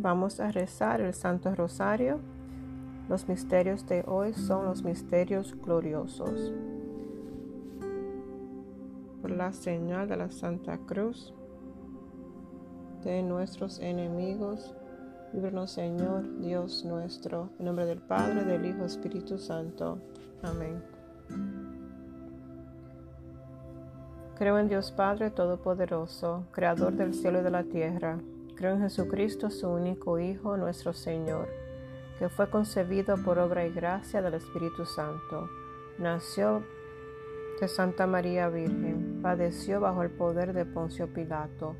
vamos a rezar el Santo Rosario. Los misterios de hoy son los misterios gloriosos. Por la señal de la Santa Cruz de nuestros enemigos, líbranos Señor, Dios nuestro, en nombre del Padre, del Hijo, Espíritu Santo. Amén. Creo en Dios Padre Todopoderoso, Creador del cielo y de la tierra. Creo en Jesucristo, su único Hijo, nuestro Señor, que fue concebido por obra y gracia del Espíritu Santo. Nació de Santa María Virgen, padeció bajo el poder de Poncio Pilato,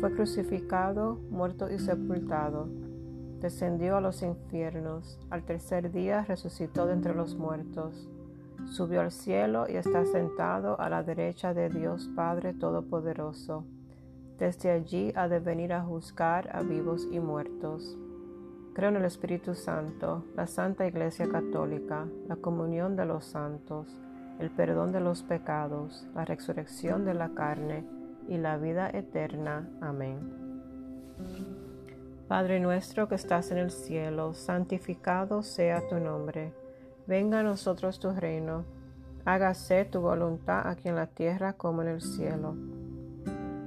fue crucificado, muerto y sepultado. Descendió a los infiernos, al tercer día resucitó de entre los muertos subió al cielo y está sentado a la derecha de Dios Padre Todopoderoso. Desde allí ha de venir a juzgar a vivos y muertos. Creo en el Espíritu Santo, la Santa Iglesia Católica, la comunión de los santos, el perdón de los pecados, la resurrección de la carne y la vida eterna. Amén. Padre nuestro que estás en el cielo, santificado sea tu nombre Venga a nosotros tu reino, hágase tu voluntad aquí en la tierra como en el cielo.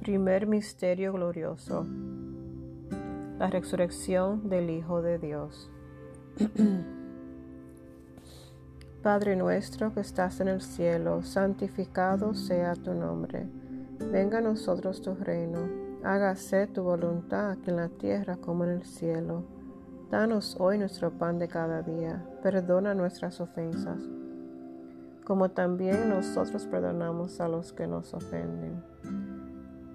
Primer Misterio Glorioso. La resurrección del Hijo de Dios. Padre nuestro que estás en el cielo, santificado sea tu nombre. Venga a nosotros tu reino. Hágase tu voluntad aquí en la tierra como en el cielo. Danos hoy nuestro pan de cada día. Perdona nuestras ofensas, como también nosotros perdonamos a los que nos ofenden.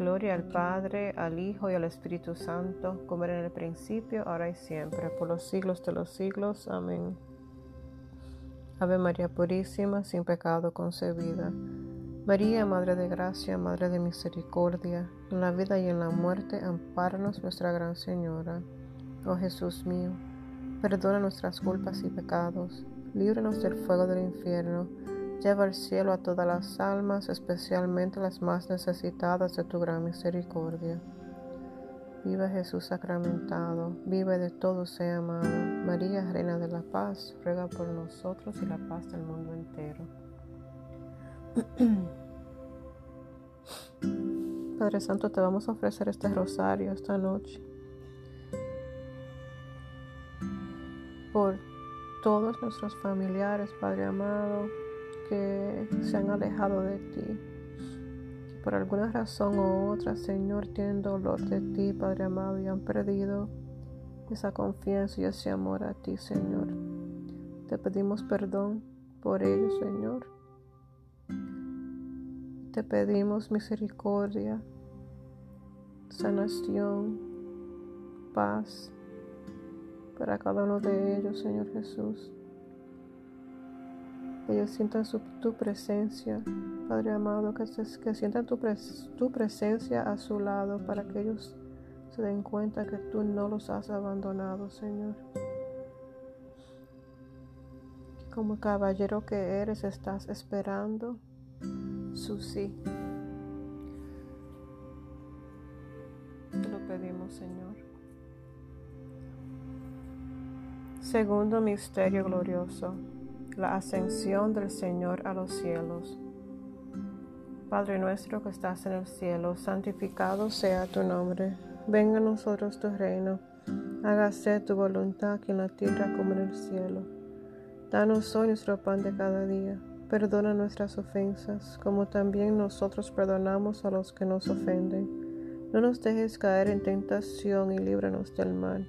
Gloria al Padre, al Hijo y al Espíritu Santo, como era en el principio, ahora y siempre, por los siglos de los siglos. Amén. Ave María Purísima, sin pecado concebida. María, Madre de Gracia, Madre de Misericordia, en la vida y en la muerte, ampáranos nuestra Gran Señora. Oh Jesús mío, perdona nuestras culpas y pecados, líbranos del fuego del infierno Lleva al cielo a todas las almas, especialmente las más necesitadas de tu gran misericordia. Viva Jesús sacramentado, viva de todo sea amado. María, Reina de la Paz, ruega por nosotros y la paz del mundo entero. Padre Santo, te vamos a ofrecer este rosario esta noche. Por todos nuestros familiares, Padre amado, que se han alejado de ti. por alguna razón u otra, Señor, tienen dolor de ti, Padre amado, y han perdido esa confianza y ese amor a ti, Señor. Te pedimos perdón por ello, Señor. Te pedimos misericordia, sanación, paz para cada uno de ellos, Señor Jesús que ellos sientan tu presencia, Padre amado, que, que sientan tu, tu presencia a su lado para que ellos se den cuenta que tú no los has abandonado, Señor. Como caballero que eres, estás esperando su sí. Te lo pedimos, Señor. Segundo misterio glorioso la ascensión del Señor a los cielos. Padre nuestro que estás en el cielo, santificado sea tu nombre. Venga a nosotros tu reino. Hágase tu voluntad aquí en la tierra como en el cielo. Danos hoy nuestro pan de cada día. Perdona nuestras ofensas, como también nosotros perdonamos a los que nos ofenden. No nos dejes caer en tentación y líbranos del mal.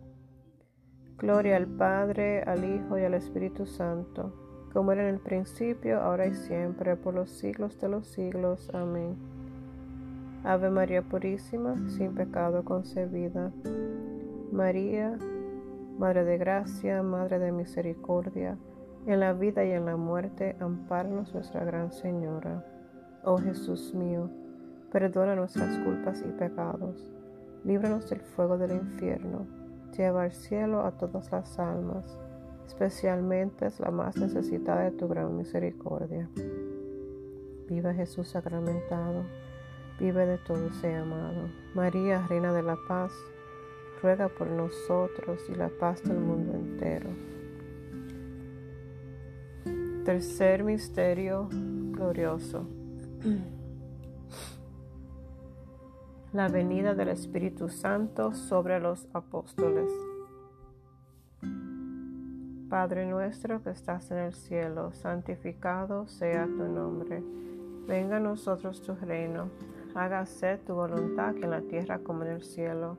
Gloria al Padre, al Hijo y al Espíritu Santo, como era en el principio, ahora y siempre, por los siglos de los siglos. Amén. Ave María Purísima, sin pecado concebida. María, Madre de Gracia, Madre de Misericordia, en la vida y en la muerte, amparanos nuestra Gran Señora. Oh Jesús mío, perdona nuestras culpas y pecados, líbranos del fuego del infierno, lleva al cielo a todas las almas, especialmente es la más necesitada de tu gran misericordia. Viva Jesús sacramentado vive de todo sea amado. María, Reina de la Paz, ruega por nosotros y la paz del mundo entero. Tercer misterio glorioso. La venida del Espíritu Santo sobre los apóstoles. Padre nuestro que estás en el cielo, santificado sea tu nombre. Venga a nosotros tu reino hágase tu voluntad en la tierra como en el cielo.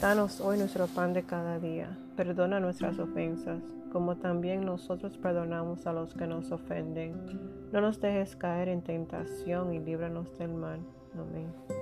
Danos hoy nuestro pan de cada día. Perdona nuestras ofensas, como también nosotros perdonamos a los que nos ofenden. No nos dejes caer en tentación y líbranos del mal. Amén.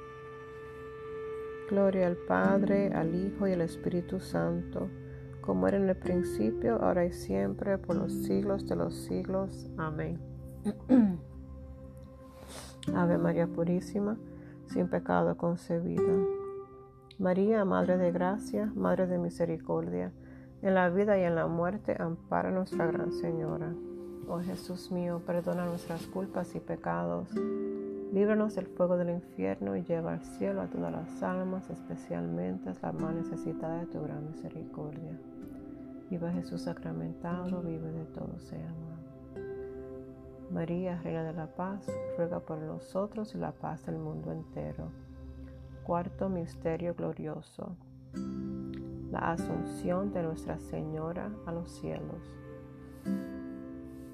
Gloria al Padre, al Hijo y al Espíritu Santo, como era en el principio, ahora y siempre, por los siglos de los siglos. Amén. Ave María Purísima, sin pecado concebida. María, Madre de Gracia, Madre de Misericordia, en la vida y en la muerte, ampara nuestra Gran Señora. Oh Jesús mío, perdona nuestras culpas y pecados, líbranos del fuego del infierno y lleva al cielo a todas las almas, especialmente las más necesitadas de tu gran misericordia. Viva Jesús sacramentado, vive de todo sea amado. María, Reina de la Paz, ruega por nosotros y la paz del mundo entero. Cuarto Misterio Glorioso. La Asunción de Nuestra Señora a los cielos.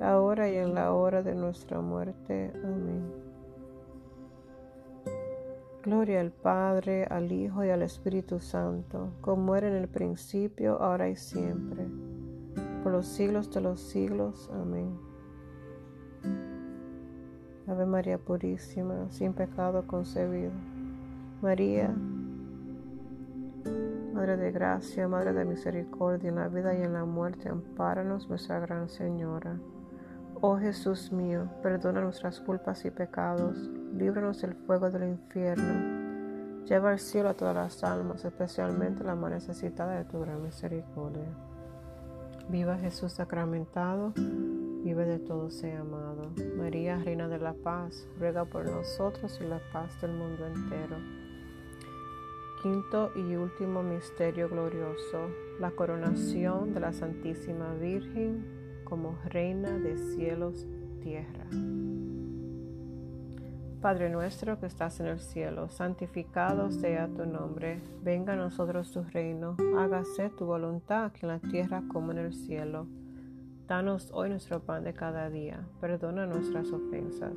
ahora y en la hora de nuestra muerte. Amén. Gloria al Padre, al Hijo y al Espíritu Santo, como era en el principio, ahora y siempre, por los siglos de los siglos. Amén. Ave María Purísima, sin pecado concebido. María, Madre de gracia, Madre de misericordia, en la vida y en la muerte, ampáranos, nuestra Gran Señora. Oh Jesús mío, perdona nuestras culpas y pecados, líbranos del fuego del infierno, lleva al cielo a todas las almas, especialmente las más necesitadas de tu gran misericordia. Viva Jesús sacramentado, vive de todo sea amado. María, Reina de la Paz, ruega por nosotros y la paz del mundo entero. Quinto y último misterio glorioso, la coronación de la Santísima Virgen como Reina de cielos tierra. Padre nuestro que estás en el cielo, santificado sea tu nombre, venga a nosotros tu reino, hágase tu voluntad aquí en la tierra como en el cielo. Danos hoy nuestro pan de cada día, perdona nuestras ofensas,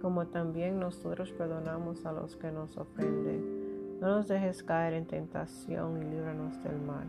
como también nosotros perdonamos a los que nos ofenden. No nos dejes caer en tentación y líbranos del mal.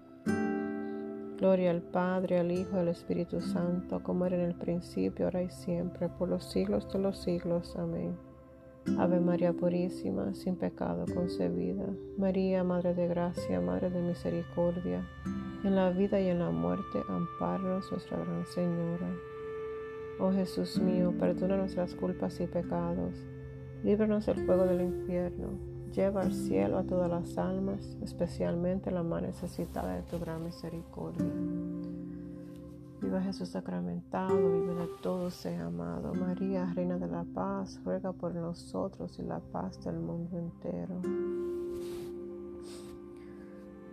Gloria al Padre, al Hijo y al Espíritu Santo, como era en el principio, ahora y siempre, por los siglos de los siglos. Amén. Ave María Purísima, sin pecado concebida. María, Madre de Gracia, Madre de Misericordia, en la vida y en la muerte, amparanos nuestra Gran Señora. Oh Jesús mío, perdona nuestras culpas y pecados, líbranos del fuego del infierno, lleva al cielo a todas las almas, especialmente la más necesitada de tu gran misericordia. Viva Jesús sacramentado, vive de todos, sea amado. María, Reina de la Paz, ruega por nosotros y la paz del mundo entero.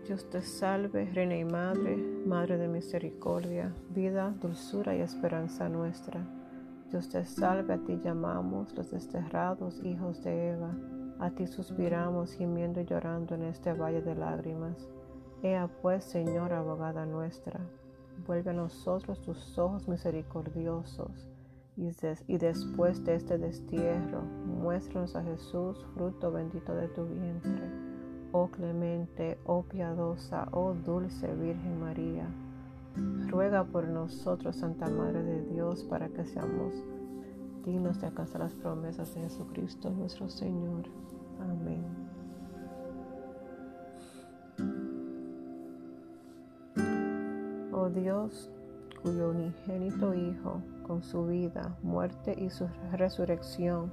Dios te salve, Reina y Madre, Madre de misericordia, vida, dulzura y esperanza nuestra. Dios te salve, a ti llamamos los desterrados hijos de Eva. A ti suspiramos, gimiendo y llorando en este valle de lágrimas. Ea pues, Señor, abogada nuestra, vuelve a nosotros tus ojos misericordiosos, y, y después de este destierro, muéstranos a Jesús, fruto bendito de tu vientre. Oh clemente, oh piadosa, oh dulce Virgen María, ruega por nosotros, Santa Madre de Dios, para que seamos dignos de alcanzar las promesas de Jesucristo nuestro Señor. Dios, cuyo unigénito Hijo, con su vida, muerte y su resurrección,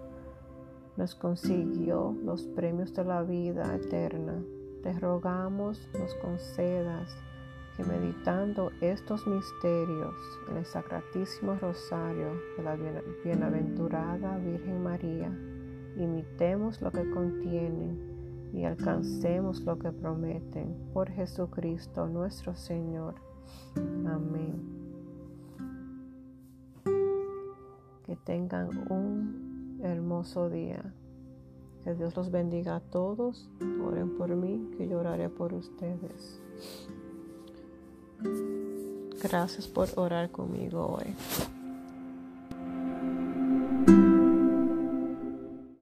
nos consiguió los premios de la vida eterna, te rogamos nos concedas que meditando estos misterios en el Sacratísimo Rosario de la Bienaventurada Virgen María, imitemos lo que contienen y alcancemos lo que prometen por Jesucristo nuestro Señor. Amén. Que tengan un hermoso día. Que Dios los bendiga a todos. Oren por mí, que yo oraré por ustedes. Gracias por orar conmigo hoy.